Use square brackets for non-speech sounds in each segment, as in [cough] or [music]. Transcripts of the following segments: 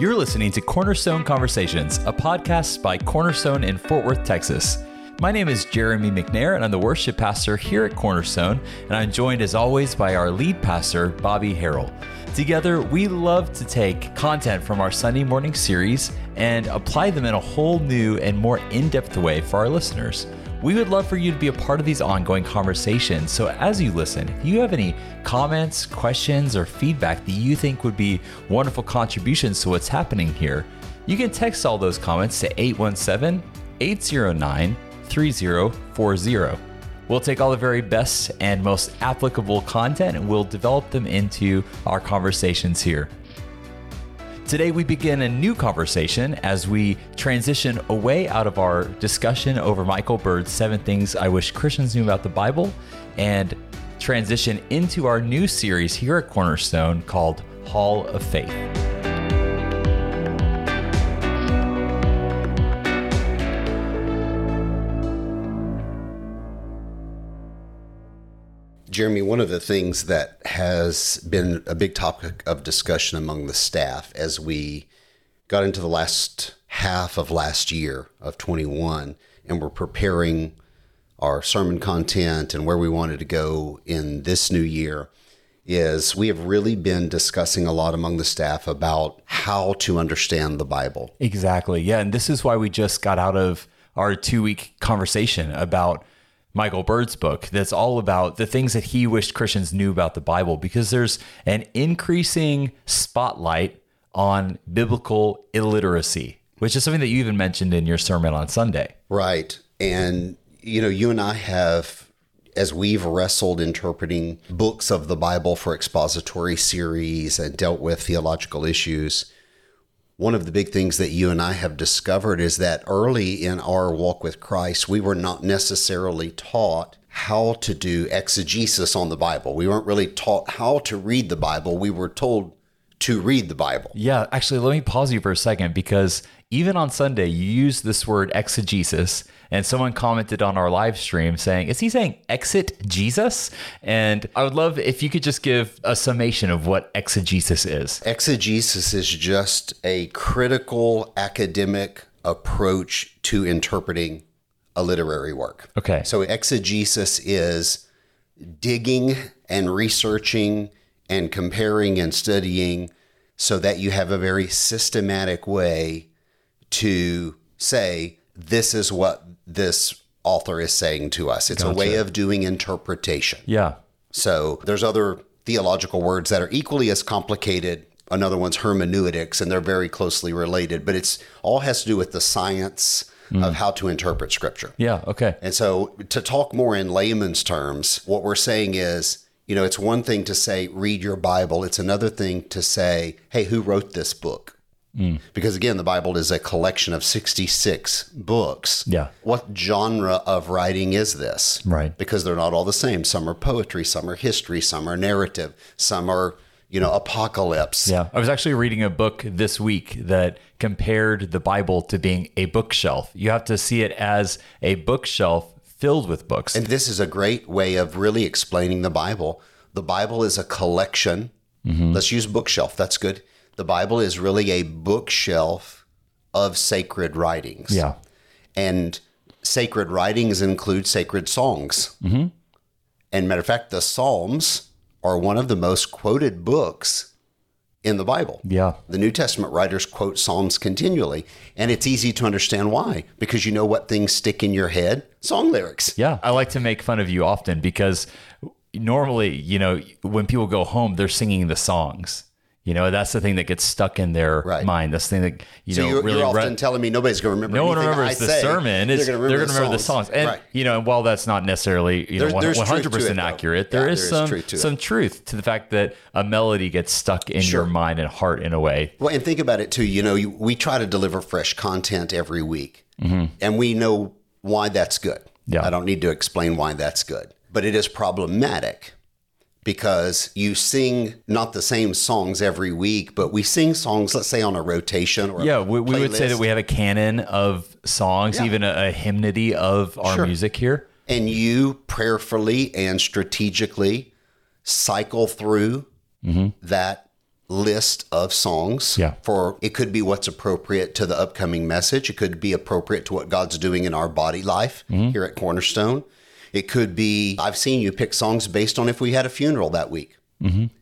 You're listening to Cornerstone Conversations, a podcast by Cornerstone in Fort Worth, Texas. My name is Jeremy McNair, and I'm the worship pastor here at Cornerstone, and I'm joined as always by our lead pastor, Bobby Herrell. Together, we love to take content from our Sunday morning series and apply them in a whole new and more in depth way for our listeners. We would love for you to be a part of these ongoing conversations. So, as you listen, if you have any comments, questions, or feedback that you think would be wonderful contributions to what's happening here, you can text all those comments to 817 809 3040. We'll take all the very best and most applicable content and we'll develop them into our conversations here. Today, we begin a new conversation as we transition away out of our discussion over Michael Bird's Seven Things I Wish Christians Knew About the Bible and transition into our new series here at Cornerstone called Hall of Faith. Jeremy, one of the things that has been a big topic of discussion among the staff as we got into the last half of last year of 21 and we're preparing our sermon content and where we wanted to go in this new year is we have really been discussing a lot among the staff about how to understand the Bible. Exactly. Yeah. And this is why we just got out of our two week conversation about Michael Bird's book that's all about the things that he wished Christians knew about the Bible because there's an increasing spotlight on biblical illiteracy, which is something that you even mentioned in your sermon on Sunday. Right. And, you know, you and I have, as we've wrestled interpreting books of the Bible for expository series and dealt with theological issues, one of the big things that you and I have discovered is that early in our walk with Christ, we were not necessarily taught how to do exegesis on the Bible. We weren't really taught how to read the Bible. We were told to read the Bible. Yeah, actually, let me pause you for a second because even on Sunday, you used this word exegesis, and someone commented on our live stream saying, Is he saying exit Jesus? And I would love if you could just give a summation of what exegesis is. Exegesis is just a critical academic approach to interpreting a literary work. Okay. So, exegesis is digging and researching and comparing and studying so that you have a very systematic way to say, this is what this author is saying to us. It's a way of doing interpretation. Yeah. So there's other theological words that are equally as complicated. Another one's hermeneutics, and they're very closely related, but it's all has to do with the science hmm. of how to interpret scripture. Yeah. Okay. And so to talk more in layman's terms, what we're saying is, you know, it's one thing to say, read your Bible. It's another thing to say, hey, who wrote this book? Mm. Because again, the Bible is a collection of 66 books. Yeah. What genre of writing is this? Right. Because they're not all the same. Some are poetry, some are history, some are narrative, some are, you know, apocalypse. Yeah. I was actually reading a book this week that compared the Bible to being a bookshelf. You have to see it as a bookshelf filled with books. And this is a great way of really explaining the Bible. The Bible is a collection. Mm-hmm. Let's use bookshelf. That's good. The Bible is really a bookshelf of sacred writings. yeah. And sacred writings include sacred songs. Mm-hmm. And matter of fact, the Psalms are one of the most quoted books in the Bible. Yeah. The New Testament writers quote Psalms continually, and it's easy to understand why because you know what things stick in your head song lyrics. Yeah. I like to make fun of you often because normally, you know, when people go home, they're singing the songs. You know, that's the thing that gets stuck in their Right. mind. That's the thing that, you So know, you're, really you're often re- telling me nobody's going to remember. no one remembers I the say. sermon. They're going to remember the songs. And, right. you know, and while that's not necessarily, you know, There's- one- there's truth to 100% it, though. accurate, Yeah, there there is some, truth it. some truth to the fact that a melody gets stuck in Sure. your mind and heart in a way. Well, and think about it too. You know, you, we try to deliver fresh content every week, mm-hmm. and we know why that's good. Yeah. I don't need to explain why that's good, but it is problematic because you sing not the same songs every week, but we sing songs, let's say on a rotation or a Yeah, we, we would say that we have a canon of songs, Yeah. even a, a hymnody of our Sure. music here. and you prayerfully and strategically cycle through Mm-hmm. that list of songs Yeah. for it could be what's appropriate to the upcoming message. It could be appropriate to what God's doing in our body life here at Cornerstone. It could be, I've seen you pick songs based on if we had a funeral that week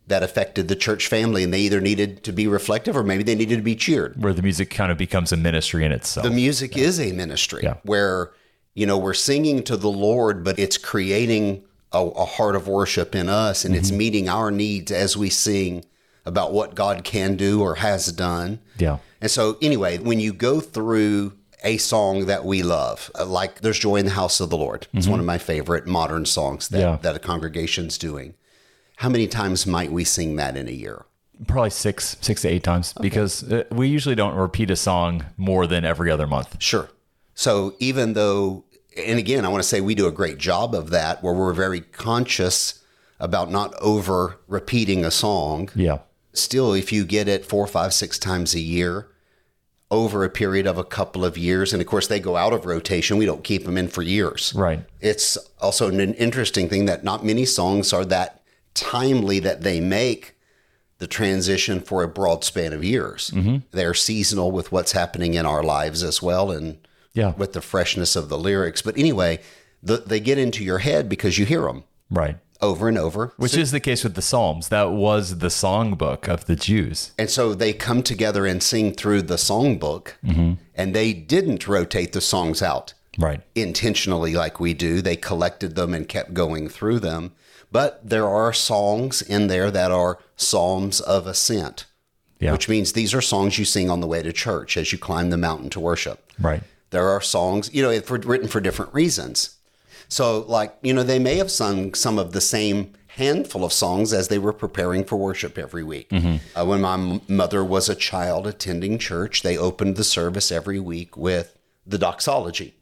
that affected the church family and they either needed to be reflective or maybe they needed to be cheered. Where the music kind of becomes a ministry in itself. The music is a ministry Yeah. where, you know, we're singing to the Lord, but it's creating a, a heart of worship in us and Mm-hmm. it's meeting our needs as we sing about what God can do or has done. yeah. And so, anyway, when you go through a song that we love, uh, like There's Joy in the House of the Lord, it's one of my favorite modern songs that, Mm-hmm. Yeah. that a congregation's doing. How many times might we sing that in a year? Probably six, six to eight times because uh, we usually don't repeat a song more than every other month. Sure. So even though, and again, I want to say we do a great job of that where we're very conscious about not over repeating a song. Yeah. Still, if you get it four, five, six times a year over a period of a couple of years, and of course they go out of rotation, we don't keep them in for years. Right. It's also an interesting thing that not many songs are that timely that they make the transition for a broad span of years. Mm-hmm. They're seasonal with what's happening in our lives as well and Yeah. with the freshness of the lyrics. But anyway, the, they get into your head because you hear them Right. Over and over. Which is the case with the Psalms. That was the songbook of the Jews. And so they come together and sing through the songbook, mm-hmm. and they didn't rotate the songs out. Right. intentionally like we do. They collected them and kept going through them. But there are songs in there that are psalms of ascent, Yeah. which means these are songs you sing on the way to church as you climb the mountain to worship. Right. There are songs, you know, for, written for different reasons. So, like, you know, they may have sung some of the same handful of songs as they were preparing for worship every week. Uh, when my m- mother was a child attending church, they opened the service every week with the doxology.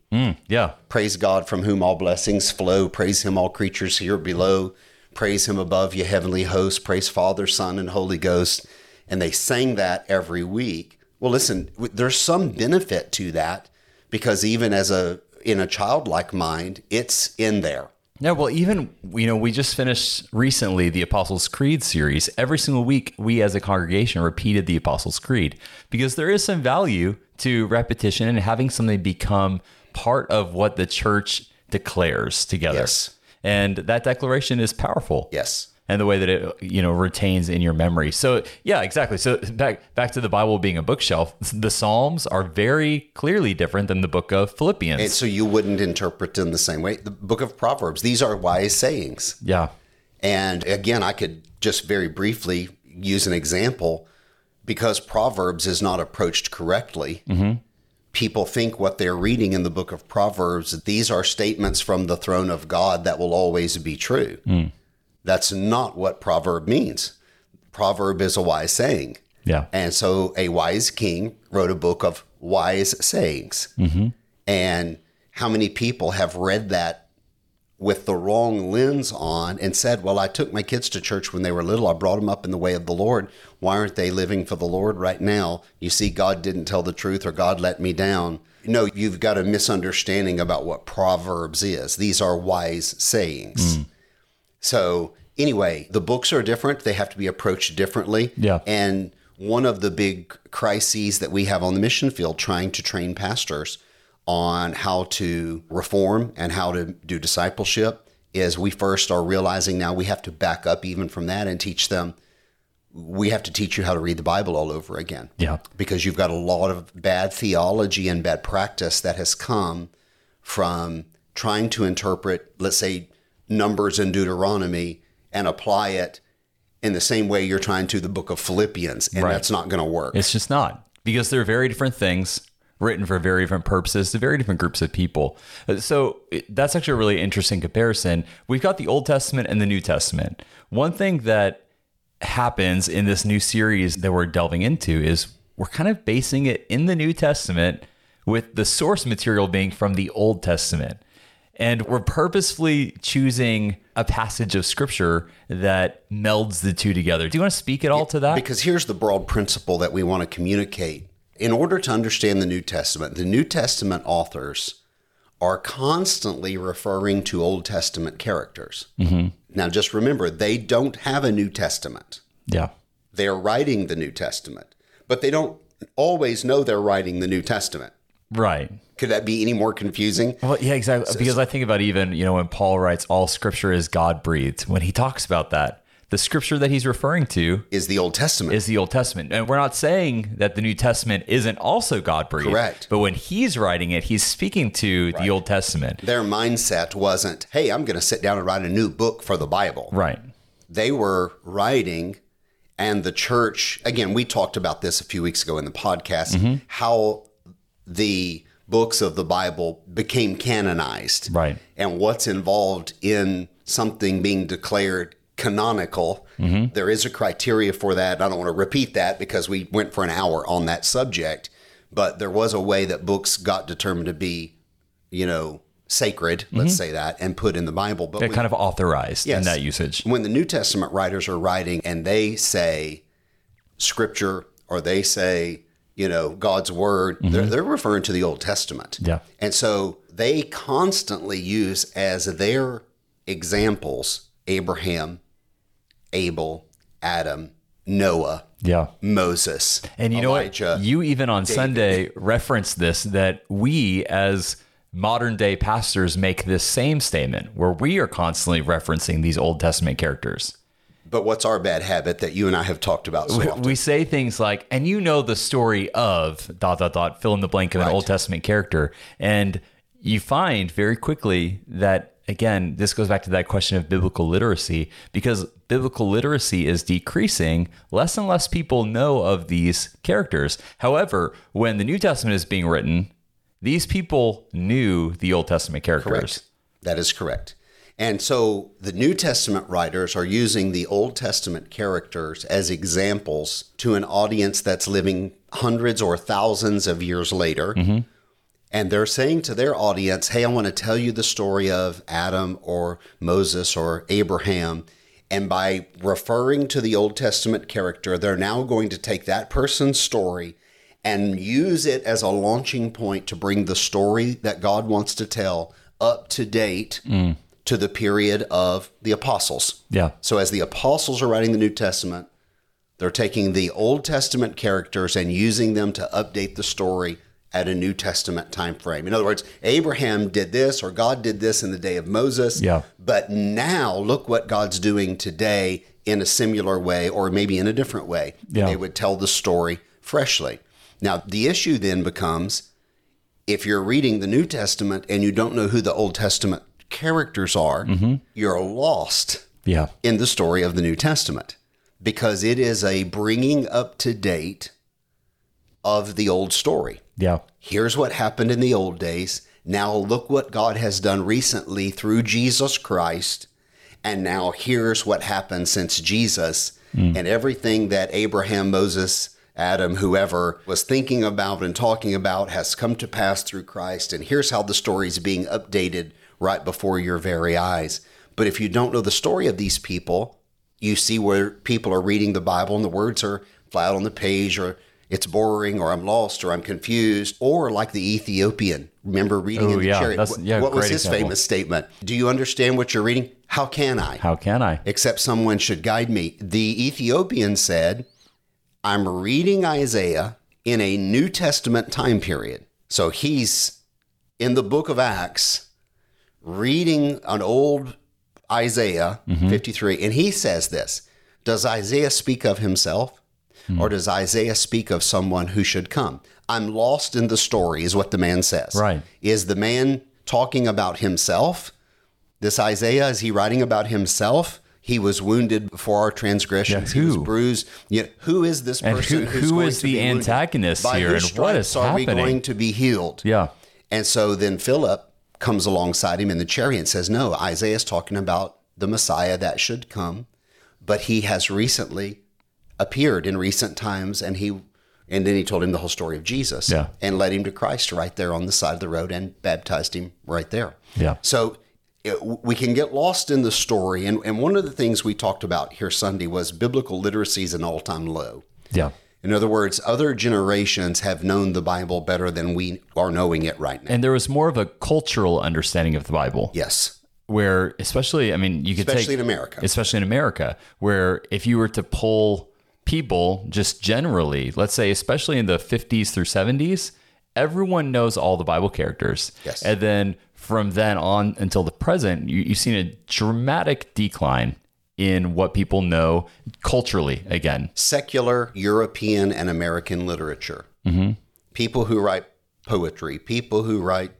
Yeah. Praise God from whom all blessings flow. Praise him, all creatures here below. Praise him above, ye heavenly hosts. Praise Father, Son, and Holy Ghost. And they sang that every week. Well, listen, there's some benefit to that because even as a in a childlike mind, it's in there. Yeah, well, even you know, we just finished recently the Apostles' Creed series. Every single week, we as a congregation repeated the Apostles' Creed because there is some value to repetition and having something become part of what the church declares together. Yes. And that declaration is powerful. Yes. And the way that it you know retains in your memory. So yeah, exactly. So back back to the Bible being a bookshelf, the Psalms are very clearly different than the book of Philippians. And so you wouldn't interpret in the same way. The book of Proverbs, these are wise sayings. yeah. And again, I could just very briefly use an example because Proverbs is not approached correctly. Mm-hmm. People think what they're reading in the book of Proverbs, these are statements from the throne of God that will always be true. Hmm. That's not what proverb means. Proverb is a wise saying. Yeah. And so a wise king wrote a book of wise sayings. Mm-hmm. And how many people have read that with the wrong lens on and said, Well, I took my kids to church when they were little. I brought them up in the way of the Lord. Why aren't they living for the Lord right now? You see, God didn't tell the truth or God let me down. No, you've got a misunderstanding about what Proverbs is. These are wise sayings. Mm. So, anyway, the books are different. They have to be approached differently. Yeah. And one of the big crises that we have on the mission field trying to train pastors on how to reform and how to do discipleship is we first are realizing now we have to back up even from that and teach them we have to teach you how to read the Bible all over again Yeah. because you've got a lot of bad theology and bad practice that has come from trying to interpret, let's say, Numbers and Deuteronomy and apply it in the same way you're trying to the book of Philippians, and Right. that's not going to work. It's just not because they're very different things written for very different purposes to very different groups of people. Uh, So that's actually a really interesting comparison. We've got the Old Testament and the New Testament. One thing that happens in this new series that we're delving into is we're kind of basing it in the New Testament with the source material being from the Old Testament. And we're purposefully choosing a passage of scripture that melds the two together. Do you want to speak at all to that? Because here's the broad principle that we want to communicate. In order to understand the New Testament, the New Testament authors are constantly referring to Old Testament characters. Mm-hmm. Now, just remember, they don't have a New Testament. yeah. they're writing the New Testament, but they don't always know they're writing the New Testament. Right. Could that be any more confusing? Well, yeah, exactly. because I think about even, you know, when Paul writes all scripture is God breathed, when he talks about that, the scripture that he's referring to Is the Old Testament. is the Old Testament. And we're not saying that the New Testament isn't also God breathed. Correct. But when he's writing it, he's speaking to the Old Testament. Their mindset wasn't, hey, I'm going to sit down and write a new book for the Bible. Right. They were writing, and the church, again, we talked about this a few weeks ago in the podcast, mm-hmm. how the books of the Bible became canonized. Right. And what's involved in something being declared canonical. Mm-hmm. There is a criteria for that. I don't want to repeat that because we went for an hour on that subject, but there was a way that books got determined to be, you know, sacred, let's mm-hmm. say that, and put in the Bible. But They're kind of authorized in that usage. when the New Testament writers are writing and they say scripture or they say, you know, God's word, they're, mm-hmm. they're referring to the Old Testament. Yeah. And so they constantly use as their examples Abraham, Abel, Adam, Noah, Yeah. Moses, And you Elijah. know what? You even on Sunday referenced this that we as modern day pastors make this same statement where we are constantly referencing these Old Testament characters. But what's our bad habit that you and I have talked about so often? We say things like, and you know the story of dot dot dot, fill in the blank of an Old Testament character. And you find very quickly that again, this goes back to that question of biblical literacy, because biblical literacy is decreasing. Less and less people know of these characters. However, when the New Testament is being written, these people knew the Old Testament characters. Correct. That is correct. And so the New Testament writers are using the Old Testament characters as examples to an audience that's living hundreds or thousands of years later. Mm-hmm. And they're saying to their audience, hey, I want to tell you the story of Adam or Moses or Abraham. And by referring to the Old Testament character, they're now going to take that person's story and use it as a launching point to bring the story that God wants to tell up to date mm. To the period of the apostles. Yeah. So as the apostles are writing the New Testament, they're taking the Old Testament characters and using them to update the story at a New Testament time frame. In other words, Abraham did this or God did this in the day of Moses. Yeah. But now look what God's doing today in a similar way or maybe in a different way. Yeah. They would tell the story freshly. Now, the issue then becomes if you're reading the New Testament and you don't know who the Old Testament characters are, mm-hmm. you're lost Yeah. in the story of the New Testament because it is a bringing up to date of the old story. Yeah. Here's what happened in the old days. Now look what God has done recently through Jesus Christ. And now here's what happened since Jesus mm. and everything that Abraham, Moses, Adam, whoever was thinking about and talking about has come to pass through Christ. And here's how the story is being updated right before your very eyes. But if you don't know the story of these people, you see where people are reading the Bible and the words are flat on the page or it's boring or I'm lost or I'm confused or like the Ethiopian. Remember reading Oh, in the yeah, chariot? What- yeah, what was his example. famous statement? Do you understand what you're reading? How can I? How can I? Except someone should guide me. The Ethiopian said, I'm reading Isaiah in a New Testament time period. So he's in the book of Acts reading an old Isaiah mm-hmm. 53, and he says this Does Isaiah speak of himself? Hmm. Or does Isaiah speak of someone who should come? I'm lost in the story, is what the man says. Right. Is the man talking about himself? This Isaiah, is he writing about himself? He was wounded for our transgressions. Yeah, He was bruised. Yet who is this And who- who's who going is to the antagonist here and what is are we going to be healed? Yeah. And so then Philip comes alongside him in the chariot and says, No, Isaiah is talking about the Messiah that should come, but he has recently appeared in recent times and he and then he told him the whole story of Jesus Yeah. and led him to Christ right there on the side of the road and baptized him right there. Yeah. So it, we can get lost in the story. And, and one of the things we talked about here Sunday was biblical literacy is an all time low. Yeah. In other words, other generations have known the Bible better than we are knowing it right now. And there was more of a cultural understanding of the Bible. yes. where especially i mean you could Especially take in America. especially in america where if you were to pull people, just generally, let's say, especially in the 50s through 70s, everyone knows all the Bible characters. Yes. And then from then on until the present, you, you've seen a dramatic decline in what people know culturally again. Secular European and American literature. Mm-hmm. People who write poetry, people who write,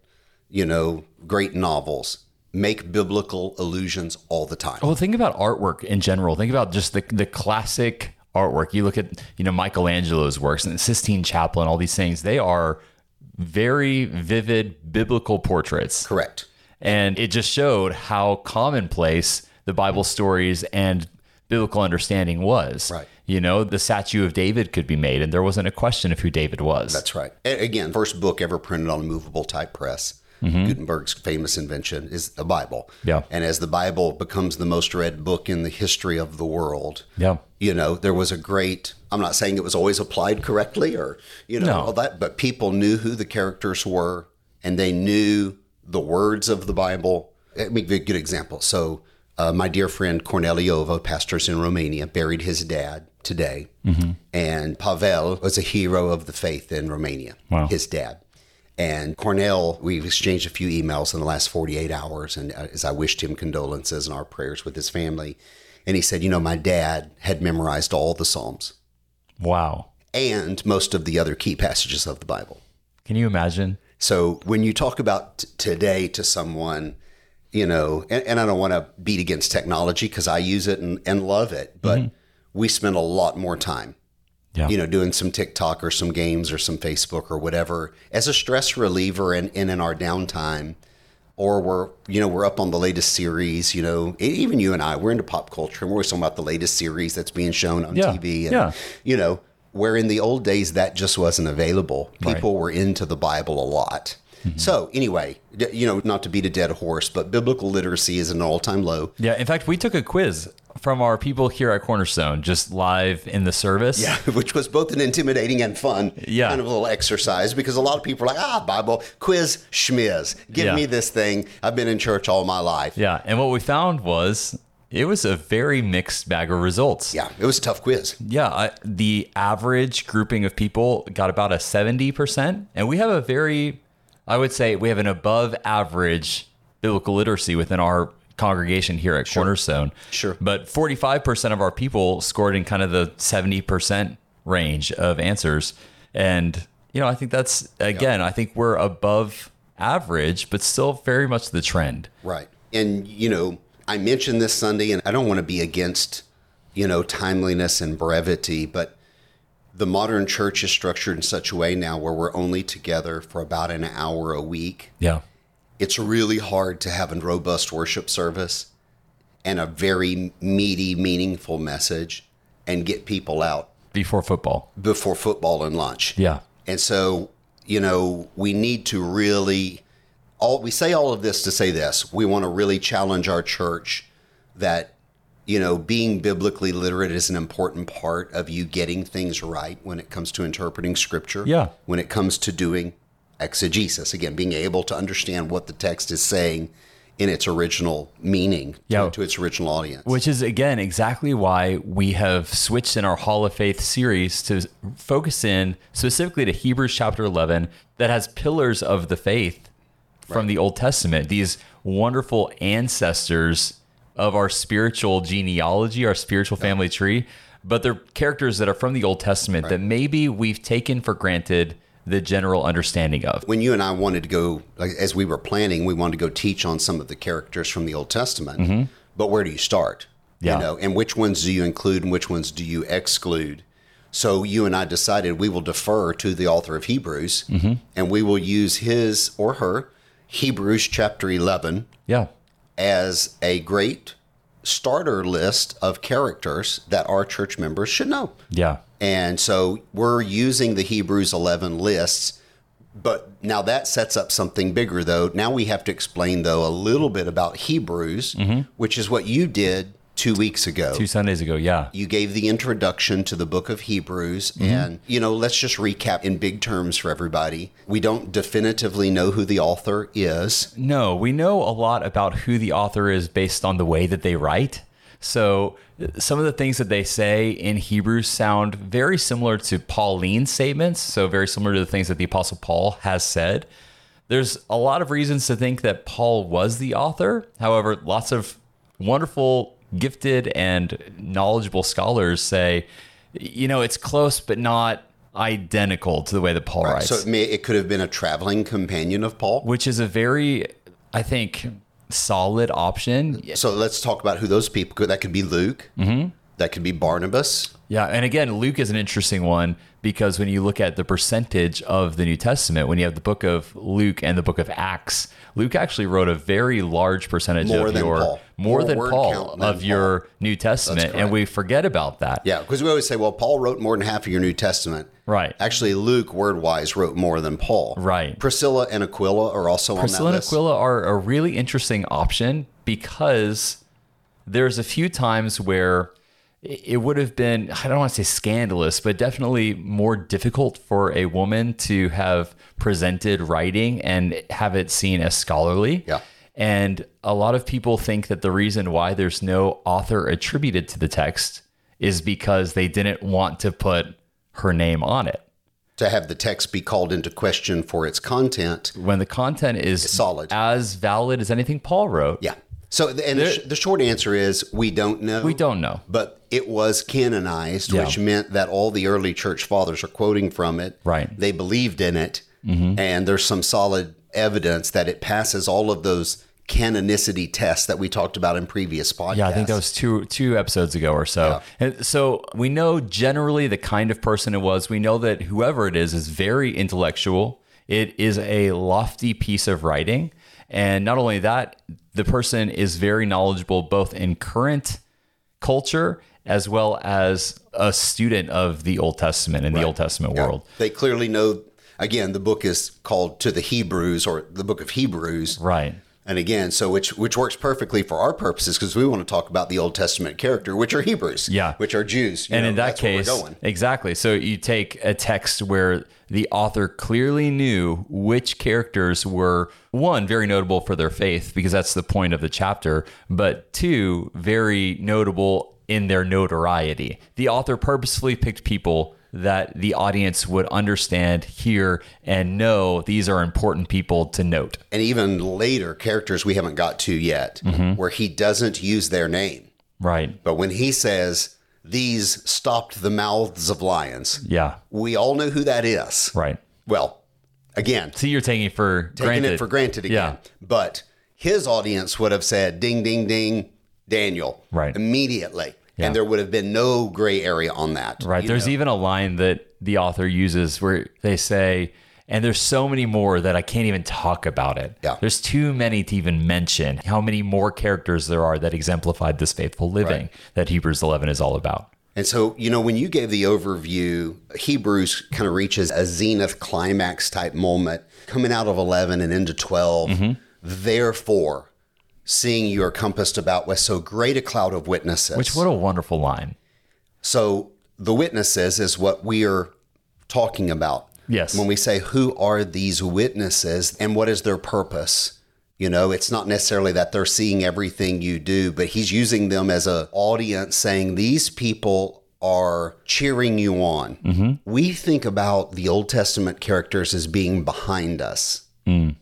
you know, great novels, make biblical allusions all the time. Well, think about artwork in general. Think about just the the classic artwork. You look at you know Michelangelo's works and the Sistine Chapel and all these things. They are very vivid biblical portraits, Correct. and it just showed how commonplace the Bible stories and biblical understanding was. Right. You know, the statue of David could be made, and there wasn't a question of who David was. That's right. A- Again, first book ever printed on a movable type press. Mm-hmm. Gutenberg's famous invention is the Bible. Yeah. And as the Bible becomes the most read book in the history of the world, yeah. you know, there was a great, I'm not saying it was always applied correctly or, you know, No. all that, but people knew who the characters were and they knew the words of the Bible. Let me give a good example. So, uh, my dear friend Corneliova, pastors in Romania, buried his dad today. And Pavel was a hero of the faith in Romania, Wow. his dad. And Cornell, we've exchanged a few emails in the last 48 hours. And uh, as I wished him condolences and our prayers with his family, and he said, You know, my dad had memorized all the Psalms Wow. and most of the other key passages of the Bible. Can you imagine? So when you talk about t- today to someone, you know, and, and I don't want to beat against technology because I use it and, and love it, but mm-hmm. we spend a lot more time Yeah. you know, doing some TikTok or some games or some Facebook or whatever as a stress reliever and, and in our downtime. Or we're, you know, we're up on the latest series, you know, even you and I, we're into pop culture and we're always talking about the latest series that's being shown on Yeah, TV. And, yeah. you know, where in the old days that just wasn't available. People were into the Bible a lot. Mm-hmm. So anyway, you know, not to beat a dead horse, but biblical literacy is an all time low. Yeah. In fact, we took a quiz from our people here at Cornerstone just live in the service. Yeah, [laughs] which was both an intimidating and fun Yeah. kind of little exercise because a lot of people are like, ah, Bible, quiz, schmiz. Give Yeah. me this thing. I've been in church all my life. Yeah. And what we found was it was a very mixed bag of results. Yeah, it was a tough quiz. Yeah, I, the average grouping of people got about a 70%. And we have a very, I would say, we have an above average biblical literacy within our congregation here at Cornerstone. Sure. But 45% of our people scored in kind of the 70% range of answers. And, you know, I think that's, again, I think we're above average, but still very much the trend. Right. And, you know, I mentioned this Sunday, and I don't want to be against, you know, timeliness and brevity, but the modern church is structured in such a way now where we're only together for about an hour a week. Yeah. it's really hard to have a robust worship service and a very meaty, meaningful message and get people out Before football. before football and lunch. Yeah. And so, you know, we need to really all we say all of this to say this. We want to really challenge our church that you know, being biblically literate is an important part of you getting things right when it comes to interpreting scripture. Yeah. When it comes to doing exegesis, again, being able to understand what the text is saying in its original meaning to- Yeah. to, its original audience. Which is, again, exactly why we have switched in our Hall of Faith series to focus in specifically to Hebrews chapter 11 that has pillars of the faith from the Old Testament, these wonderful ancestors of our spiritual genealogy, our spiritual family tree, but they're characters that are from the Old Testament that maybe we've taken for granted the general understanding of. when you and I wanted to go, like, as we were planning, we wanted to go teach on some of the characters from the Old Testament. Mm-hmm. But where do you start? Yeah. You know, and which ones do you include and which ones do you exclude? So you and I decided we will defer to the author of Hebrews, mm-hmm. and we will use his or her Hebrews chapter eleven Yeah. As a great starter list of characters that our church members should know. Yeah. And so we're using the Hebrews 11 lists, but now that sets up something bigger, though. Now we have to explain, though, a little bit about Hebrews, mm-hmm. which is what you did two weeks ago. Two Sundays ago. Yeah. you gave the introduction to the book of Hebrews. Mm-hmm. And, you know, let's just recap in big terms for everybody. We don't definitively know who the author is. No, we know a lot about who the author is based on the way that they write. So some of the things that they say in Hebrews sound very similar to Pauline statements, so very similar to the things that the apostle Paul has said. There's a lot of reasons to think that Paul was the author. However, lots of wonderful, gifted and knowledgeable scholars say, you know, it's close but not identical to the way that Paul writes. So it, may, it could have been a traveling companion of Paul. which is a very, I think, solid option. So let's talk about who those people could. That could be Luke. Mm-hmm. That could be Barnabas. Yeah, and again, Luke is an interesting one because when you look at the percentage of the New Testament, when you have the book of Luke and the book of Acts, Luke actually wrote a very large percentage More of your Paul. more, More than Paul than of your Paul. New Testament, and we forget about that. Yeah, because we always say, well, Paul wrote more than half of your New Testament. Right. Actually, Luke, word wise, wrote more than Paul. Right. Priscilla and Aquila are also Priscilla on that Priscilla and. Aquila are a really interesting option because there's a few times where it would have been, I don't want to say scandalous, but definitely more difficult for a woman to have presented writing and have it seen as scholarly. Yeah. And a lot of people think that the reason why there's no author attributed to the text is because they didn't want to put her name on it. to have the text be called into question for its content. When the content is solid. as valid as anything Paul wrote, Yeah. So, the- and the, sh- the short answer is we don't know. we don't know. But it was canonized, Yeah. which meant that all the early church fathers are quoting from it. Right. Mm-hmm. They believed in it. And there's some solid evidence that it passes all of those canonicity tests that we talked about in previous podcasts. Yeah, I think that was two two episodes ago or so. And so we know generally the kind of person it was. We know that whoever it is is very intellectual. It is a lofty piece of writing, and not only that, the person is very knowledgeable both in current culture as well as a student of the Old Testament in the Old Testament world. They clearly know. Again, the book is called to the Hebrews or the book of Hebrews. Right. And again, so which which works perfectly for our purposes because we want to talk about the Old Testament character, which are Hebrews, Yeah. which are Jews. You and know, in that that's where we're case, exactly. So you take a text where the author clearly knew which characters were one very notable for their faith because that's the point of the chapter, but two very notable in their notoriety. The author purposefully picked people that the audience would understand, hear, and know these are important people to note. and even later characters we haven't got to yet, Mm-hmm. where he doesn't use their name, Right. but when he says these stopped the mouths of lions, Yeah. we all know who that is. Right. Well, again, So you're taking it for taking granted. it for granted again. Yeah. But his audience would have said, ding, ding, ding, Daniel. Right. Immediately. Yeah. And there would have been no gray area on that. Right. There's know? even a line that the author uses where they say, and there's so many more that I can't even talk about it. Yeah. There's too many to even mention how many more characters there are that exemplified this faithful living that Hebrews 11 is all about. And so, you know, when you gave the overview, Hebrews kind of reaches a zenith climax type moment coming out of 11 and into 12. Mm-hmm. Therefore, seeing you are compassed about with so great a cloud of witnesses. Which, what a wonderful line. so the witnesses is what we are talking about. Yes. When we say, who are these witnesses and what is their purpose? You know, it's not necessarily that they're seeing everything you do, but he's using them as an audience saying, these people are cheering you on. Mm-hmm. We think about the Old Testament characters as being behind us mm.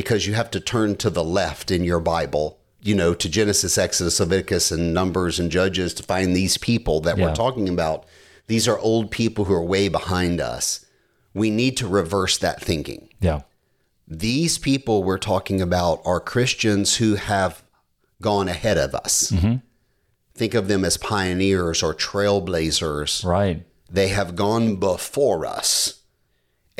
Because you have to turn to the left in your Bible, you know, to Genesis, Exodus, Leviticus, and Numbers and Judges to find these people that Yeah. we're talking about. These are old people who are way behind us. We need to reverse that thinking. Yeah. These people we're talking about are Christians who have gone ahead of us. Mm-hmm. Think of them as pioneers or trailblazers Right. they have gone before us.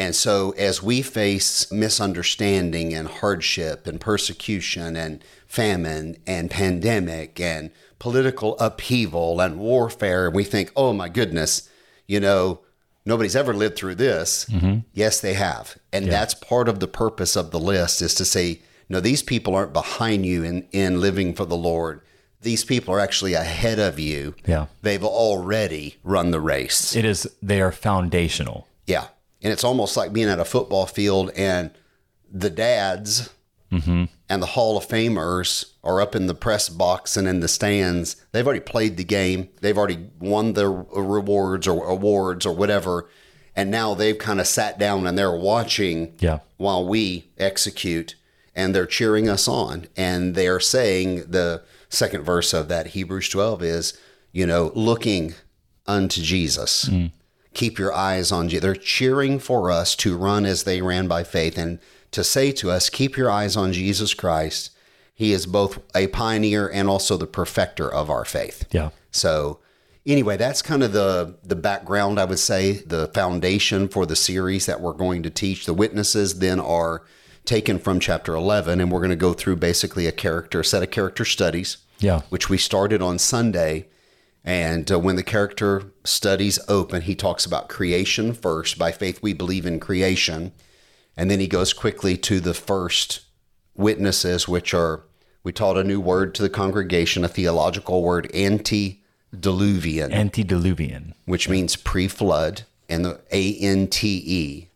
And so, as we face misunderstanding and hardship and persecution and famine and pandemic and political upheaval and warfare, and we think, oh my goodness, you know, nobody's ever lived through this. Mm-hmm. Yes, they have. And that's part of the purpose of the list is to say, no, these people aren't behind you in, in living for the Lord. These people are actually ahead of you. Yeah. They've already run the race. It is, they are foundational. Yeah. And it's almost like being at a football field and the dads mm-hmm. and the Hall of Famers are up in the press box and in the stands. They've already played the game. They've already won their rewards or awards or whatever. And now they've kind of sat down and they're watching Yeah. while we execute and they're cheering us on. And they're saying the second verse of that Hebrews 12 is, you know, looking unto Jesus. Mm. Keep your eyes on Jesus. They're cheering for us to run as they ran by faith and to say to us, keep your eyes on Jesus Christ. He is both a pioneer and also the perfecter of our faith. Yeah. So anyway, that's kind of the the background I would say, the foundation for the series that we're going to teach. The witnesses then are taken from chapter 11 and we're going to go through basically a character a set of character studies. Yeah. Which we started on Sunday. And uh, when the character studies open, he talks about creation first. By faith, we believe in creation. And then he goes quickly to the first witnesses, which are, we taught a new word to the congregation, a theological word, antediluvian, Antediluvian. which means pre flood, and the A N T E,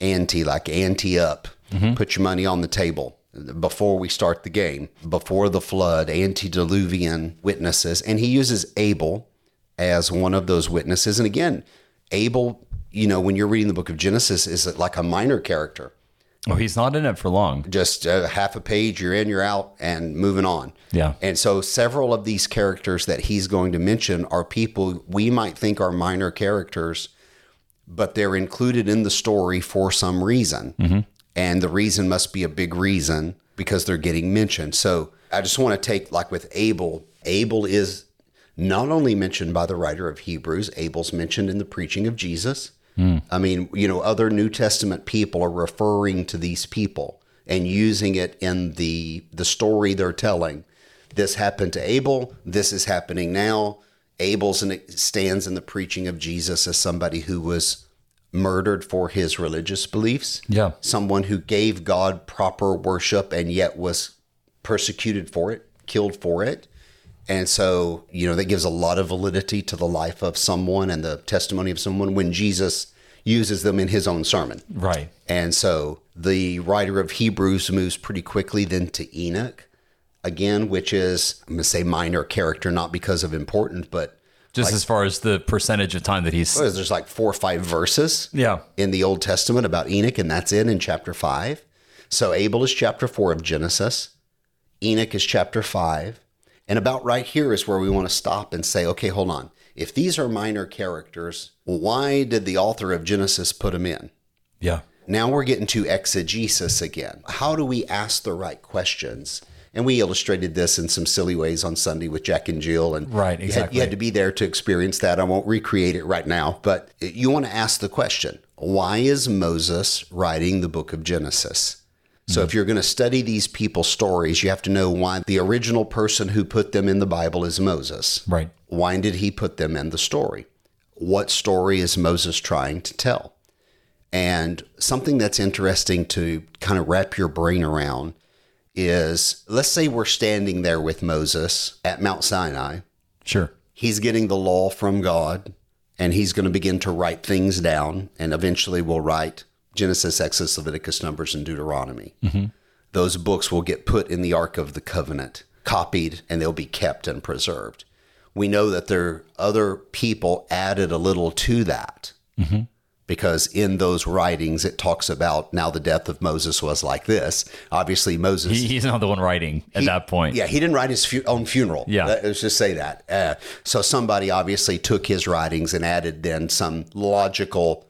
ante, like ante up. Put your money on the table before we start the game, before the flood, antediluvian witnesses. And he uses Abel as one of those witnesses. And again, Abel, you know, when you're reading the book of Genesis, is like a minor character Oh, he's not in it for long. just uh, half a page, you're in, you're out, and moving on. Yeah. And so several of these characters that he's going to mention are people we might think are minor characters, but they're included in the story for some reason. And the reason must be a big reason because they're getting mentioned. So I just want to take, like with Abel, Abel is not only mentioned by the writer of Hebrews, Abel's mentioned in the preaching of Jesus. Hmm. I mean, you know, other New Testament people are referring to these people and using it in the the story they're telling. This happened to Abel. This is happening now. Abel's and it stands in the preaching of Jesus as somebody who was murdered for his religious beliefs. Yeah. Someone who gave God proper worship and yet was persecuted for it, killed for it. And so, you know, that gives a lot of validity to the life of someone and the testimony of someone when Jesus uses them in his own sermon. Right. And so the writer of Hebrews moves pretty quickly then to Enoch, again, which is, I'm going to say minor character, not because of importance, but Just as far as the percentage of time that he's. is, there's like four or five verses Yeah. in the Old Testament about Enoch, and that's it in chapter five. So Abel is chapter four of Genesis, Enoch is chapter five. And about right here is where we want to stop and say, okay, hold on. If these are minor characters, why did the author of Genesis put them in? Yeah. Now we're getting to exegesis again. How do we ask the right questions? And we illustrated this in some silly ways on Sunday with Jack and Jill. And Right, you had- You had, to be there to experience that. I won't recreate it right now, but you want to ask the question why is Moses writing the book of Genesis? So if mm-hmm. you're going to study these people's stories, you have to know why the original person who put them in the Bible is Moses. Right. Why did he put them in the story? What story is Moses trying to tell? And something that's interesting to kind of wrap your brain around is let's say we're standing there with Moses at Mount Sinai. Sure. He's getting the law from God and he's going to begin to write things down. And eventually we'll write Genesis, Exodus, Leviticus, Numbers, and Deuteronomy. Mm-hmm. Those books will get put in the Ark of the Covenant, copied, and they'll be kept and preserved. We know that there are other people added a little to that mm-hmm. Because in those writings it talks about now the death of Moses was like this. Obviously, Moses He, he's not the one writing at that point. yeah, he didn't write his fu- own funeral. Yeah. Let- let's just say that. Uh, so somebody obviously took his writings and added then some logical.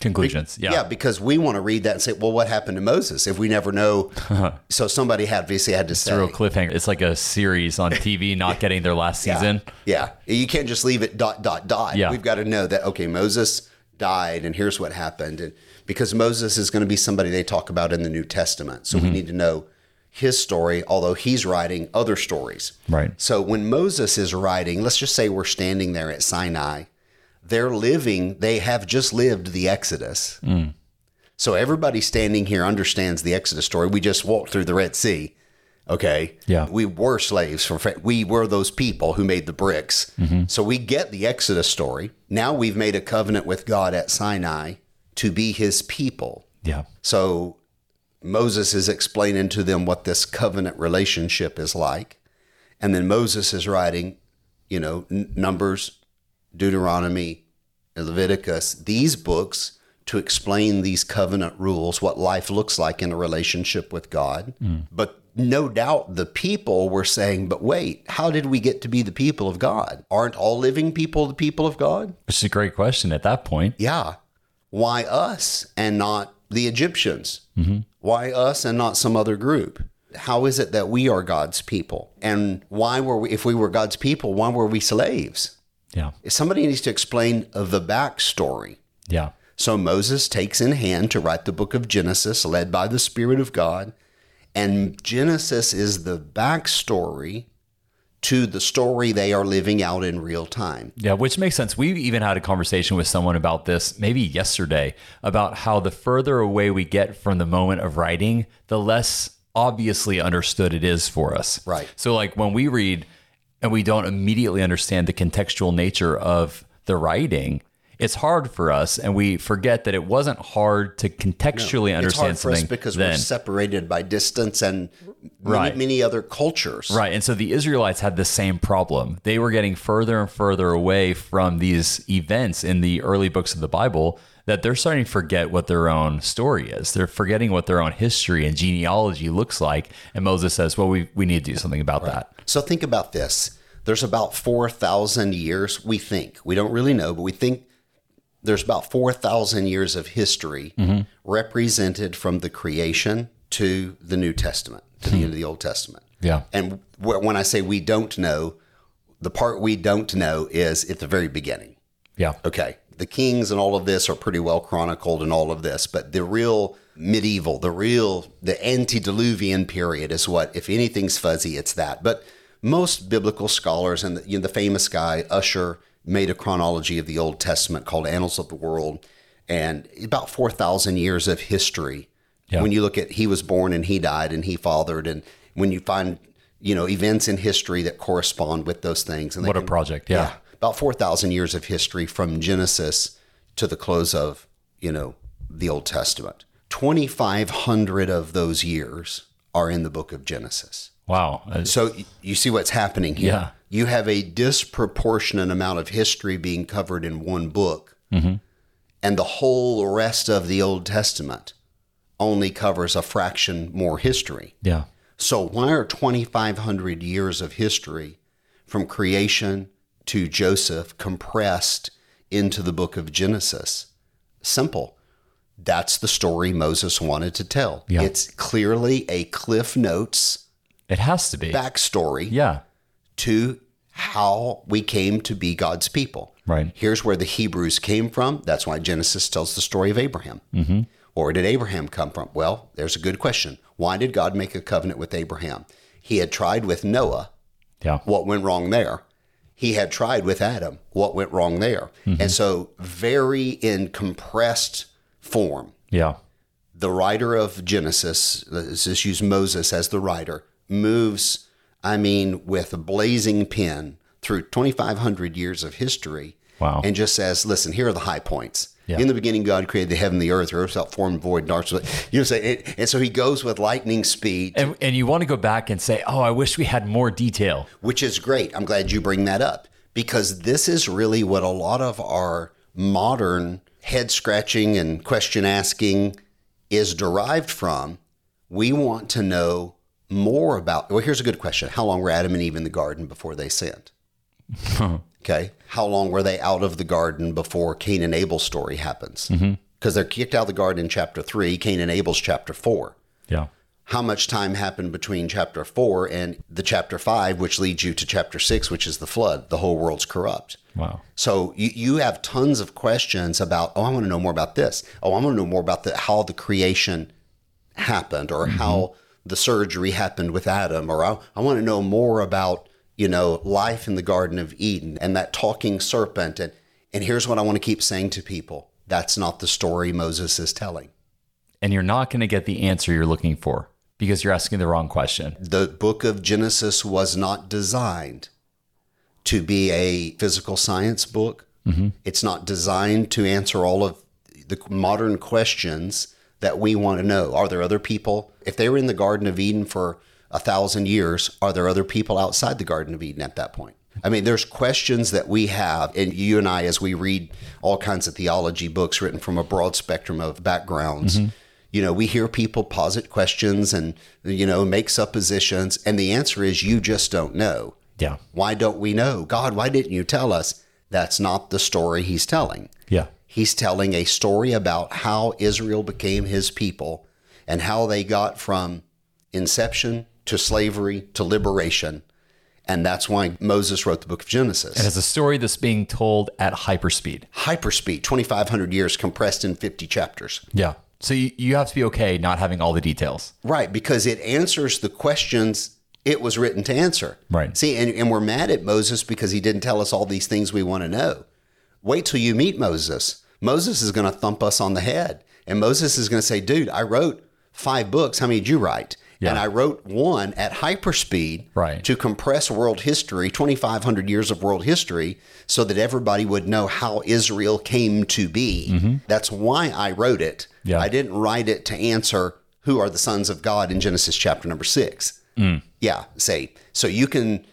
Conclusions. Yeah. Yeah, because we want to read that and say, well, what happened to Moses if we never know? [laughs] so somebody had obviously had to say, Real cliffhanger. It's like a series on TV [laughs] not getting their last season. yeah, you can't just leave it dot dot dot. Yeah. we've got to know that okay, Moses died, and here's what happened, and because Moses is going to be somebody they talk about in the New Testament, so Mm-hmm. we need to know his story. Although he's writing other stories, Right. So when Moses is writing, let's just say we're standing there at Sinai, they're living, they have just lived the Exodus. Mm. So everybody standing here understands the Exodus story. We just walked through the Red Sea. Okay. Yeah. We were slaves Pharaoh. we were those people who made the bricks. Mm-hmm. So we get the Exodus story. Now we've made a covenant with God at Sinai to be his people. Yeah. So Moses is explaining to them what this covenant relationship is like. And then Moses is writing, you know, N- Numbers, Deuteronomy, Leviticus, these books to explain these covenant rules, what life looks like in a relationship with God. But no doubt the people were saying, but wait, how did we get to be the people of God? Aren't all living people the people of God? Which is a great question at that point. Yeah. Why us and not the Egyptians? Mm-hmm. Why us and not some other group? How is it that we are God's people? And why were we, if we were God's people, why were we slaves? Yeah. Somebody needs to explain the backstory. Yeah. So Moses takes in hand to write the book of Genesis, led by the Spirit of God. And Genesis is the backstory to the story they are living out in real time. Yeah, which makes sense. We even had a conversation with someone about this maybe yesterday about how the further away we get from the moment of writing, the less obviously understood it is for us. Right. So, like when we read and we don't immediately understand the contextual nature of the writing, it's hard for us, and we forget that it wasn't hard to contextually It's understand hard for us because then. we're separated by distance and many, Right. many other cultures. Right. And so the Israelites had the same problem. They were getting further and further away from these events in the early books of the Bible that they're starting to forget what their own story is. They're forgetting what their own history and genealogy looks like. And Moses says, well, we, we need to do something about that. So think about this. There's about 4,000 years, we think. We don't really know, but we think there's about 4,000 years of history represented from the creation to the New Testament, to the end of the Old Testament. Yeah. And wh- when I say we don't know, the part we don't know is at the very beginning. Yeah. Okay. The kings and all of this are pretty well chronicled and all of this, but the real medieval, the real, the antediluvian period is what, if anything's fuzzy, it's that. But most biblical scholars and the, you know, the famous guy, Ussher, made a chronology of the Old Testament called Annals of the World, and about 4,000 years of history. Yeah. When you look at he was born and he died and he fathered, and when you find, you know, events in history that correspond with those things. And What a project. Yeah. about 4,000 years of history from Genesis to the close of, you know, the Old Testament. 2,500 of those years are in the book of Genesis. Wow. So you see what's happening here. Yeah. You have a disproportionate amount of history being covered in one book, mm-hmm. and the whole rest of the Old Testament only covers a fraction more history. yeah. So, why are 2,500 years of history from creation to Joseph compressed into the book of Genesis? Simple. That's the story Moses wanted to tell. Yeah. It's clearly a Cliff Notes It has to be. backstory yeah. To how we came to be God's people. Right. Here's where the Hebrews came from. That's why Genesis tells the story of Abraham. Mm-hmm. Where did Abraham come from? Well, there's a good question. Why did God make a covenant with Abraham? He had tried with Noah. Yeah. What went wrong there? He had tried with Adam. What went wrong there? And so, very in compressed form, Yeah. the writer of Genesis, let's just use Moses as the writer, moves, I mean, with a blazing pen through 2,500 years of history Wow. and just says, listen, here are the high points. Yeah. In the beginning, God created the heaven and the earth, earth without form and void, dark. You know, say, and, and so he goes with lightning speed, And, and you want to go back and say, oh, I wish we had more detail. which is great. I'm glad you bring that up because this is really what a lot of our modern head scratching and question asking is derived from. We want to know more about. Well, here's a good question: How long were Adam and Eve in the garden before they sinned? [laughs] okay. How long were they out of the garden before Cain and Abel's story happens? Mm-hmm. Because they're kicked out of the garden in chapter three. Cain and Abel's chapter four Yeah. how much time happened between chapter four and the chapter five, which leads you to chapter six, which is the flood. The whole world's corrupt. Wow. So you, you have tons of questions about, oh, I want to know more about this. Oh, I want to know more about the, how the creation happened or how mm-hmm. The surgery happened with Adam. Or I, I want to know more about, you know, life in the Garden of Eden and that talking serpent. And, and here's what I want to keep saying to people. That's not the story Moses is telling. And you're not going to get the answer you're looking for because you're asking the wrong question. the book of Genesis was not designed to be a physical science book. Mm-hmm. It's not designed to answer all of the modern questions that we want to know. Are there other people? If they were in the Garden of Eden for a thousand years, are there other people outside the Garden of Eden at that point? I mean, there's questions that we have, and you and I, as we read all kinds of theology books written from a broad spectrum of backgrounds, mm-hmm. you know, we hear people posit questions and, you know, make suppositions, and the answer is you just don't know. Yeah. Why don't we know? God, why didn't you tell us? That's not the story he's telling. Yeah. He's telling a story about how Israel became his people and how they got from inception to slavery to liberation. And that's why Moses wrote the book of Genesis. And it's a story that's being told at hyperspeed. Hyperspeed, 2,500 years compressed in 50 chapters. Yeah. So you, you have to be okay not having all the details. Right, because it answers the questions it was written to answer. Right. See, and, and we're mad at Moses because he didn't tell us all these things we want to know. Wait till you meet Moses. Moses is going to thump us on the head. And Moses is going to say, dude, I wrote five books. How many did you write? Yeah. And I wrote one at hyperspeed Right. to compress world history, 2,500 years of world history, so that everybody would know how Israel came to be. That's why I wrote it. Mm-hmm. Yeah. I didn't write it to answer who are the sons of God in Genesis chapter number six. Mm. Yeah, say. So you can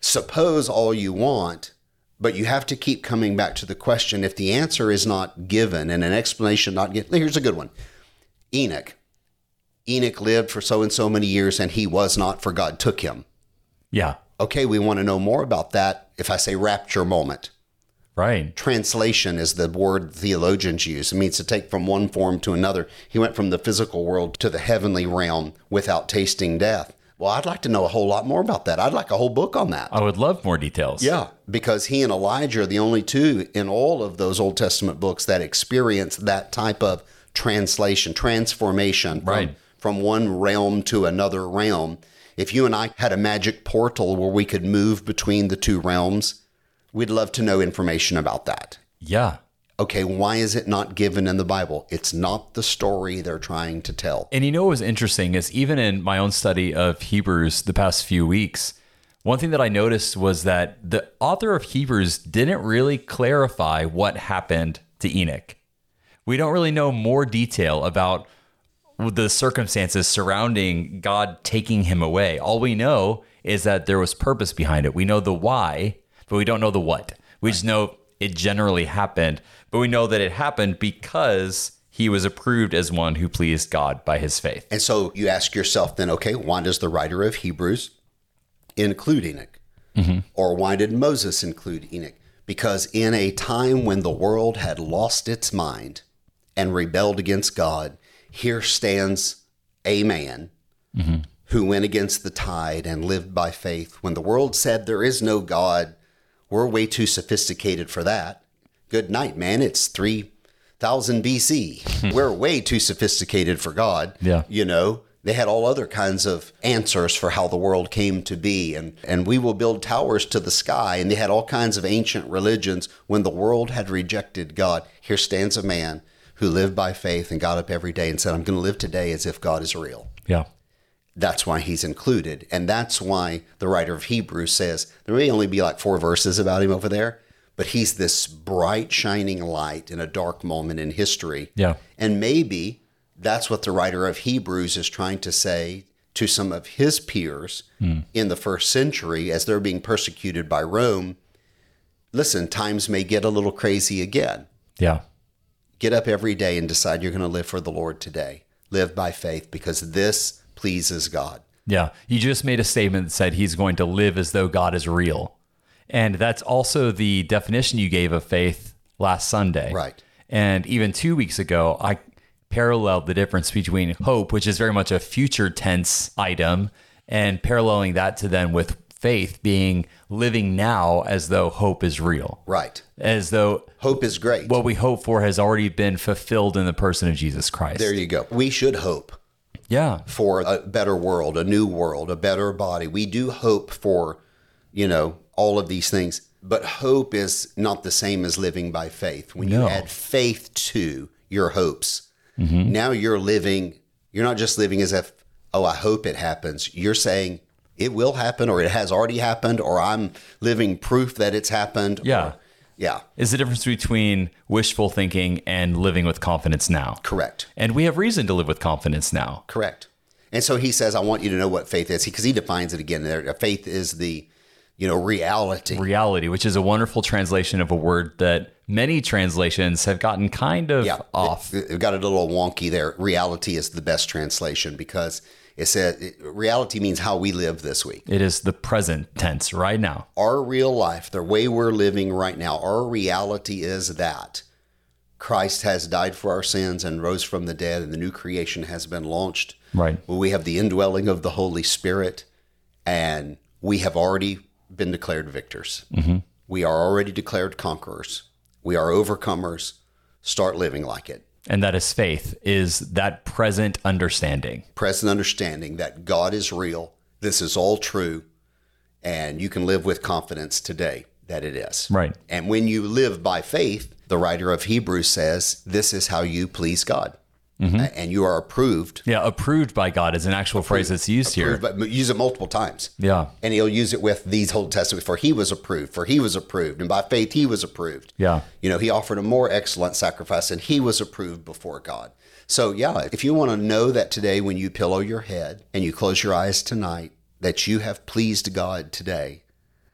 suppose all you want, but you have to keep coming back to the question. If the answer is not given and an explanation not given, here's a good one Enoch. Enoch lived for so and so many years and he was not, for God took him. Yeah. Okay, we want to know more about that. If I say rapture moment, Right. translation is the word theologians use. It means to take from one form to another. He went from the physical world to the heavenly realm without tasting death. Well, I'd like to know a whole lot more about that. I'd like a whole book on that. I would love more details. Yeah, because he and Elijah are the only two in all of those Old Testament books that experience that type of translation, transformation from, from one realm to another realm. If you and I had a magic portal where we could move between the two realms, we'd love to know information about that. Yeah. Okay, why is it not given in the Bible? It's not the story they're trying to tell. And you know what was interesting is even in my own study of Hebrews the past few weeks, one thing that I noticed was that the author of Hebrews didn't really clarify what happened to Enoch. We don't really know more detail about the circumstances surrounding God taking him away. All we know is that there was purpose behind it. We know the why, but we don't know the what. We just know it generally happened, but we know that it happened because he was approved as one who pleased God by his faith. And so you ask yourself then, okay, why does the writer of Hebrews include Enoch? Mm-hmm. Or why did Moses include Enoch? Because in a time when the world had lost its mind and rebelled against God, here stands a man mm-hmm. who went against the tide and lived by faith. When the world said there is no God, we're way too sophisticated for that. Good night, man. It's 3000 BC. Hmm. we're way too sophisticated for God. Yeah. You know, they had all other kinds of answers for how the world came to be and and we will build towers to the sky and they had all kinds of ancient religions when the world had rejected God. Here stands a man who lived by faith and got up every day and said, I'm going to live today as if God is real. Yeah. That's why he's included. And that's why the writer of Hebrews says there may only be like four verses about him over there, but he's this bright, shining light in a dark moment in history. Yeah. And maybe that's what the writer of Hebrews is trying to say to some of his peers hmm. in the first century as they're being persecuted by Rome. Listen, times may get a little crazy again. Yeah. Get up every day and decide you're going to live for the Lord today. Live by faith because this pleases God. Yeah. You just made a statement that said he's going to live as though God is real. And that's also the definition you gave of faith last Sunday. Right. And even two weeks ago, I paralleled the difference between hope, which is very much a future tense item, and paralleling that to then with faith being living now as though hope is real, Right. as though Hope is great. what we hope for has already been fulfilled in the person of Jesus Christ. there you go. We should hope yeah. for a better world, a new world, a better body. We do hope for, you know, all of these things, but hope is not the same as living by faith. When No. you add faith to your hopes, mm-hmm. now you're living, you're not just living as if, oh, I hope it happens. You're saying it will happen or it has already happened or I'm living proof that it's happened. Yeah. Or, Yeah, is the difference between wishful thinking and living with confidence now. correct. And we have reason to live with confidence now. Correct. And so he says, I want you to know what faith is because he defines it again there. Faith is the, you know, reality. Reality, which is a wonderful translation of a word that many translations have gotten kind of yeah. off. It, it got a little wonky there. Reality is the best translation because it said it, reality means how we live this week. It is the present tense right now. Our real life, the way we're living right now, our reality is that Christ has died for our sins and rose from the dead, and the new creation has been launched. Right. We have the indwelling of the Holy Spirit, and we have already been declared victors. Mm-hmm. We are already declared conquerors. We are overcomers. Start living like it. And that is faith, is that present understanding. Present understanding that God is real. This is all true. And you can live with confidence today that it is. Right. And when you live by faith, the writer of Hebrews says, this is how you please God. Mm-hmm. And you are approved. Yeah, approved by God is an actual phrase that's used here. But use it multiple times. Yeah. And he'll use it with these Old Testament, for he was approved, for he was approved, and by faith he was approved. Yeah. You know, he offered a more excellent sacrifice, and he was approved before God. So, yeah, if you want to know that today when you pillow your head and you close your eyes tonight, that you have pleased God today,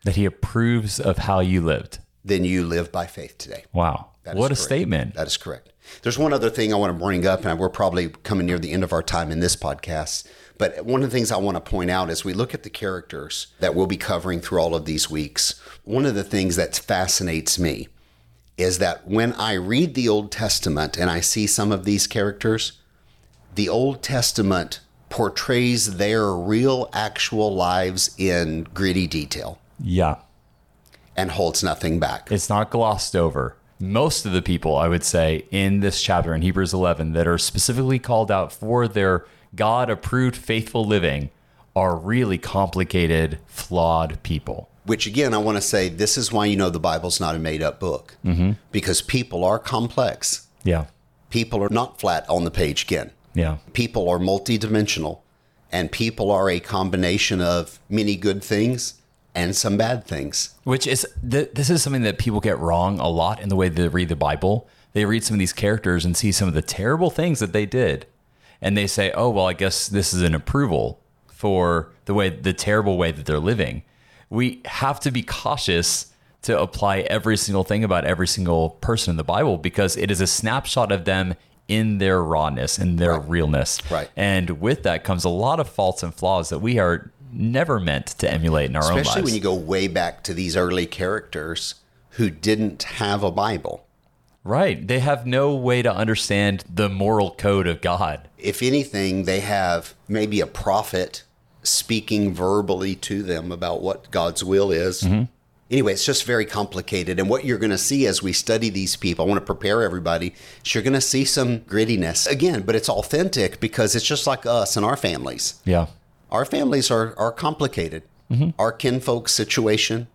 That he approves of how you lived. Then you live by faith today. Wow. is what a correct. statement. That is correct. There's one other thing I want to bring up, and we're probably coming near the end of our time in this podcast. But one of the things I want to point out as we look at the characters that we'll be covering through all of these weeks, one of the things that fascinates me is that when I read the Old Testament and I see some of these characters, the Old Testament portrays their real, actual lives in gritty detail Yeah. And holds nothing back. It's not glossed over. Most of the people, I would say, in this chapter in Hebrews 11 that are specifically called out for their God approved faithful living are really complicated, flawed people. Which again, I want to say this is why you know the Bible's not a made up book mm-hmm. because people are complex. Yeah. People are not flat on the page again. Yeah. People are multidimensional and people are a combination of many good things and some bad things. Which is, th- this is something that people get wrong a lot in the way they read the Bible. They read some of these characters and see some of the terrible things that they did. And they say, oh, well, I guess this is an approval for the way, the terrible way that they're living. We have to be cautious to apply every single thing about every single person in the Bible because it is a snapshot of them in their rawness and their realness. Right. And with that comes a lot of faults and flaws that we are never meant to emulate in our own lives. Especially when you go way back to these early characters who didn't have a Bible. Right. They have no way to understand the moral code of God. If anything, they have maybe a prophet speaking verbally to them about what God's will is. Mm-hmm. Anyway, it's just very complicated. And what you're going to see as we study these people, I want to prepare everybody, is you're going to see some grittiness again, but it's authentic because it's just like us and our families. Yeah. Our families are, are complicated. Mm-hmm. Our kinfolk situation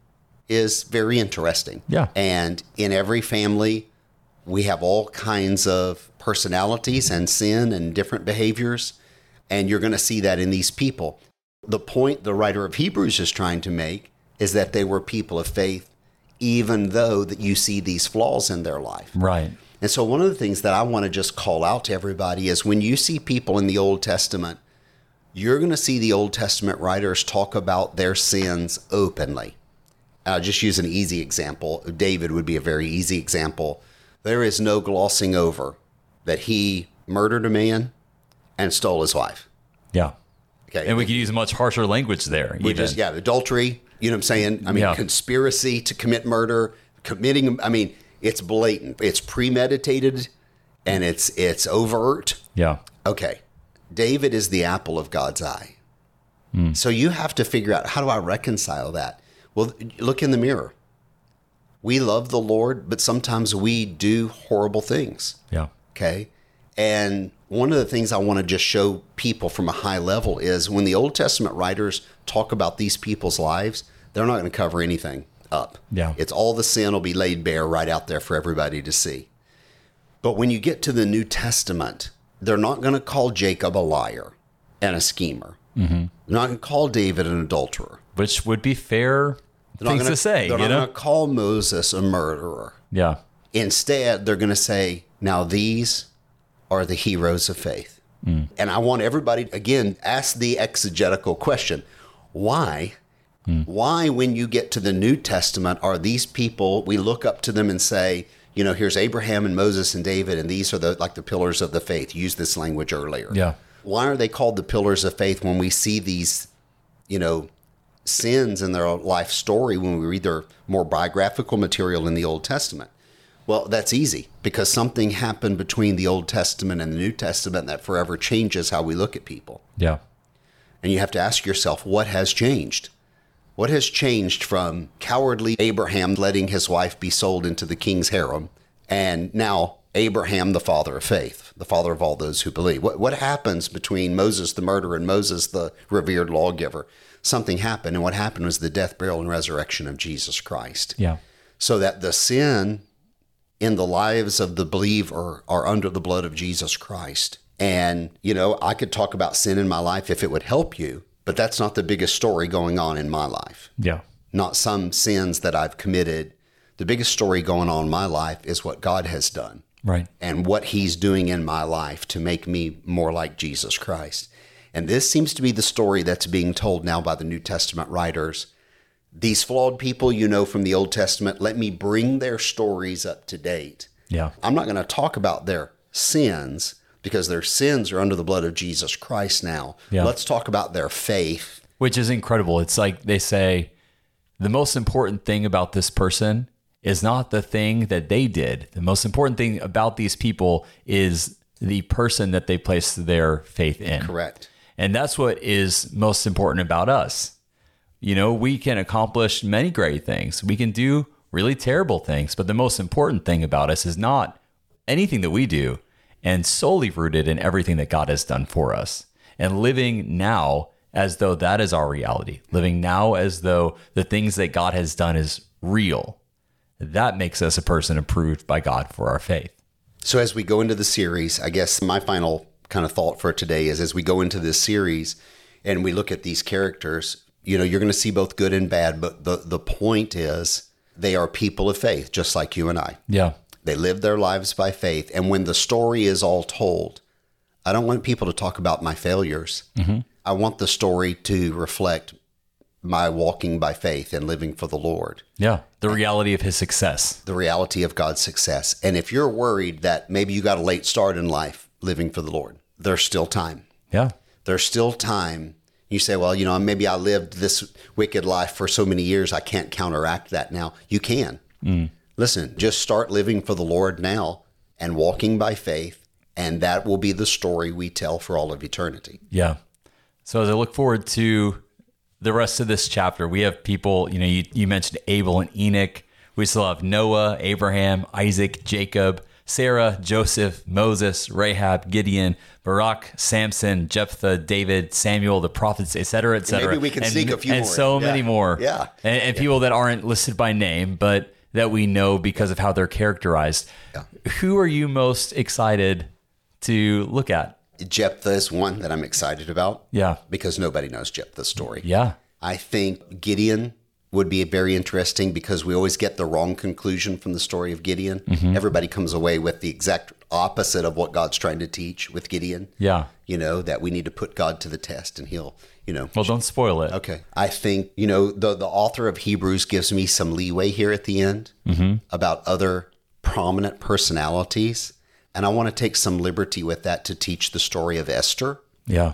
is very interesting. Yeah. And in every family, we have all kinds of personalities and sin and different behaviors. And you're going to see that in these people. The point the writer of Hebrews is trying to make is that they were people of faith, even though that you see these flaws in their life. Right. And so, one of the things that I want to just call out to everybody is when you see people in the Old Testament, you're going to see the Old Testament writers talk about their sins openly. I'll just use an easy example. David would be a very easy example. There is no glossing over that he murdered a man and stole his wife. Yeah. Okay. And we could use much harsher language there. Even. is, yeah, adultery, you know what I'm saying? I mean, Yeah. conspiracy to commit murder, committing, I mean, it's blatant, it's premeditated, and it's it's overt. Yeah. Okay. David is the apple of God's eye. Hmm. So you have to figure out how do I reconcile that? Well, look in the mirror. We love the Lord, but sometimes we do horrible things. Yeah. Okay. And one of the things I want to just show people from a high level is when the Old Testament writers talk about these people's lives, they're not going to cover anything up. Yeah. It's all the sin will be laid bare right out there for everybody to see. But when you get to the New Testament, they're not going to call Jacob a liar and a schemer. Mm-hmm. They're not going to call David an adulterer. Which would be fair They're things gonna- to say, They're not going to call Moses a murderer. Yeah. Instead, they're going to say, now these are the heroes of faith. Mm. And I want everybody, again, ask the exegetical question why? Mm. Why, when you get to the New Testament, are these people, we look up to them and say, you know, here's Abraham and Moses and David, and these are the like the pillars of the faith. Use this language earlier. Yeah. Why are they called the pillars of faith when we see these, you know, sins in their life story when we read their more biographical material in the Old Testament? Well, that's easy because something happened between the Old Testament and the New Testament that forever changes how we look at people. Yeah. And you have to ask yourself, what has changed? What has changed from cowardly Abraham letting his wife be sold into the king's harem and now Abraham, the father of faith, the father of all those who believe? What, what happens between Moses, the murderer, and Moses, the revered lawgiver? Something happened, and what happened was the death, burial, and resurrection of Jesus Christ. Yeah. So that the sin in the lives of the believer are under the blood of Jesus Christ. And, you know, I could talk about sin in my life if it would help you, but that's not the biggest story going on in my life. Yeah. Not some sins that I've committed. The biggest story going on in my life is what God has done Right. and what he's doing in my life to make me more like Jesus Christ. And this seems to be the story that's being told now by the New Testament writers. These flawed people you know from the Old Testament, let me bring their stories up to date. Yeah. I'm not going to talk about their sins because their sins are under the blood of Jesus Christ now. Yeah. Let's talk about their faith. Which is incredible. It's like they say the most important thing about this person is not the thing that they did. The most important thing about these people is the person that they placed their faith in. Correct. And that's what is most important about us. You know, we can accomplish many great things. We can do really terrible things, but the most important thing about us is not anything that we do and solely rooted in everything that God has done for us. And living now as though that is our reality, living now as though the things that God has done is real. That makes us a person approved by God for our faith. So as we go into the series, I guess my final kind of thought for today is as we go into this series and we look at these characters, you know, you're going to see both good and bad, but the the point is they are people of faith just like you and I. Yeah. They live their lives by faith, and when the story is all told, I don't want people to talk about my failures. Mm-hmm. I want the story to reflect my walking by faith and living for the Lord Yeah. The reality of his success. the reality of God's success. And if you're worried that maybe you got a late start in life living for the Lord, there's still time. Yeah. There's still time. You say, well, you know, maybe I lived this wicked life for so many years, I can't counteract that now. You can. Mm. Listen, just start living for the Lord now and walking by faith, and that will be the story we tell for all of eternity. Yeah. So as I look forward to the rest of this chapter, we have people, you know, you, you mentioned Abel and Enoch. We still have Noah, Abraham, Isaac, Jacob, Sarah, Joseph, Moses, Rahab, Gideon, Barak, Samson, Jephthah, David, Samuel, the prophets, et cetera, et cetera. Maybe we can and, sneak a few and more so in. many more. Yeah. And, and people that aren't listed by name, but that we know because of how they're characterized. Yeah. Who are you most excited to look at? Jephthah is one that I'm excited about Yeah. because nobody knows Jephthah's story. Yeah. I think Gideon would be very interesting because we always get the wrong conclusion from the story of Gideon. Mm-hmm. Everybody comes away with the exact opposite of what God's trying to teach with Gideon. Yeah. You know, that we need to put God to the test and he'll, you know. Well, don't spoil it. Okay. I think, you know, the, the author of Hebrews gives me some leeway here at the end about other prominent personalities. And I want to take some liberty with that to teach the story of Esther. Yeah.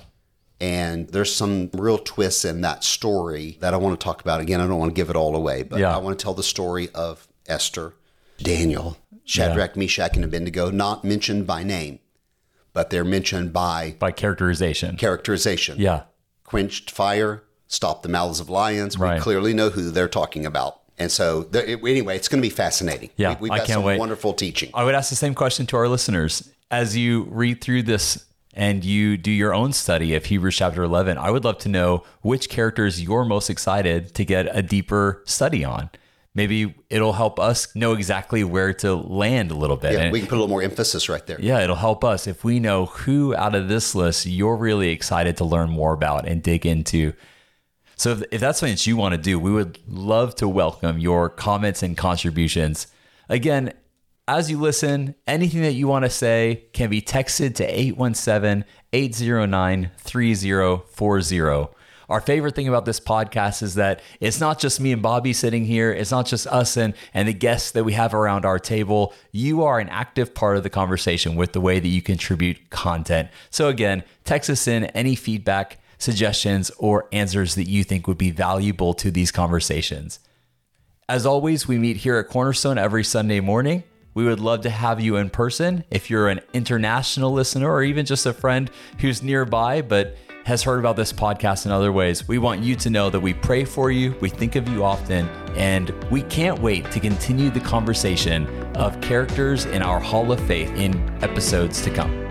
And there's some real twists in that story that I want to talk about. Again, I don't want to give it all away, but Yeah. I want to tell the story of Esther, Daniel, Shadrach, Meshach, and Abednego, not mentioned by name, but they're mentioned by By characterization. characterization. Yeah. Quenched fire, stopped the mouths of lions. Right. We clearly know who they're talking about. And so, the, it- anyway, it's going to be fascinating. Yeah, we, we've I got can't some wait. wonderful teaching. I would ask the same question to our listeners. As you read through this and you do your own study of Hebrews chapter 11, I would love to know which characters you're most excited to get a deeper study on. Maybe it'll help us know exactly where to land a little bit. Yeah, And- we can put a little more emphasis right there. yeah, it'll help us if we know who out of this list you're really excited to learn more about and dig into. So if, if that's something that you want to do, we would love to welcome your comments and contributions. Again, as you listen, anything that you want to say can be texted to 817 809 3040. Our favorite thing about this podcast is that it's not just me and Bobby sitting here. It's not just us and, and the guests that we have around our table. You are an active part of the conversation with the way that you contribute content. So, again, text us in any feedback, suggestions, or answers that you think would be valuable to these conversations. As always, we meet here at Cornerstone every Sunday morning. We would love to have you in person if you're an international listener or even just a friend who's nearby but has heard about this podcast in other ways. We want you to know that we pray for you, we think of you often, and we can't wait to continue the conversation of characters in our Hall of Faith in episodes to come.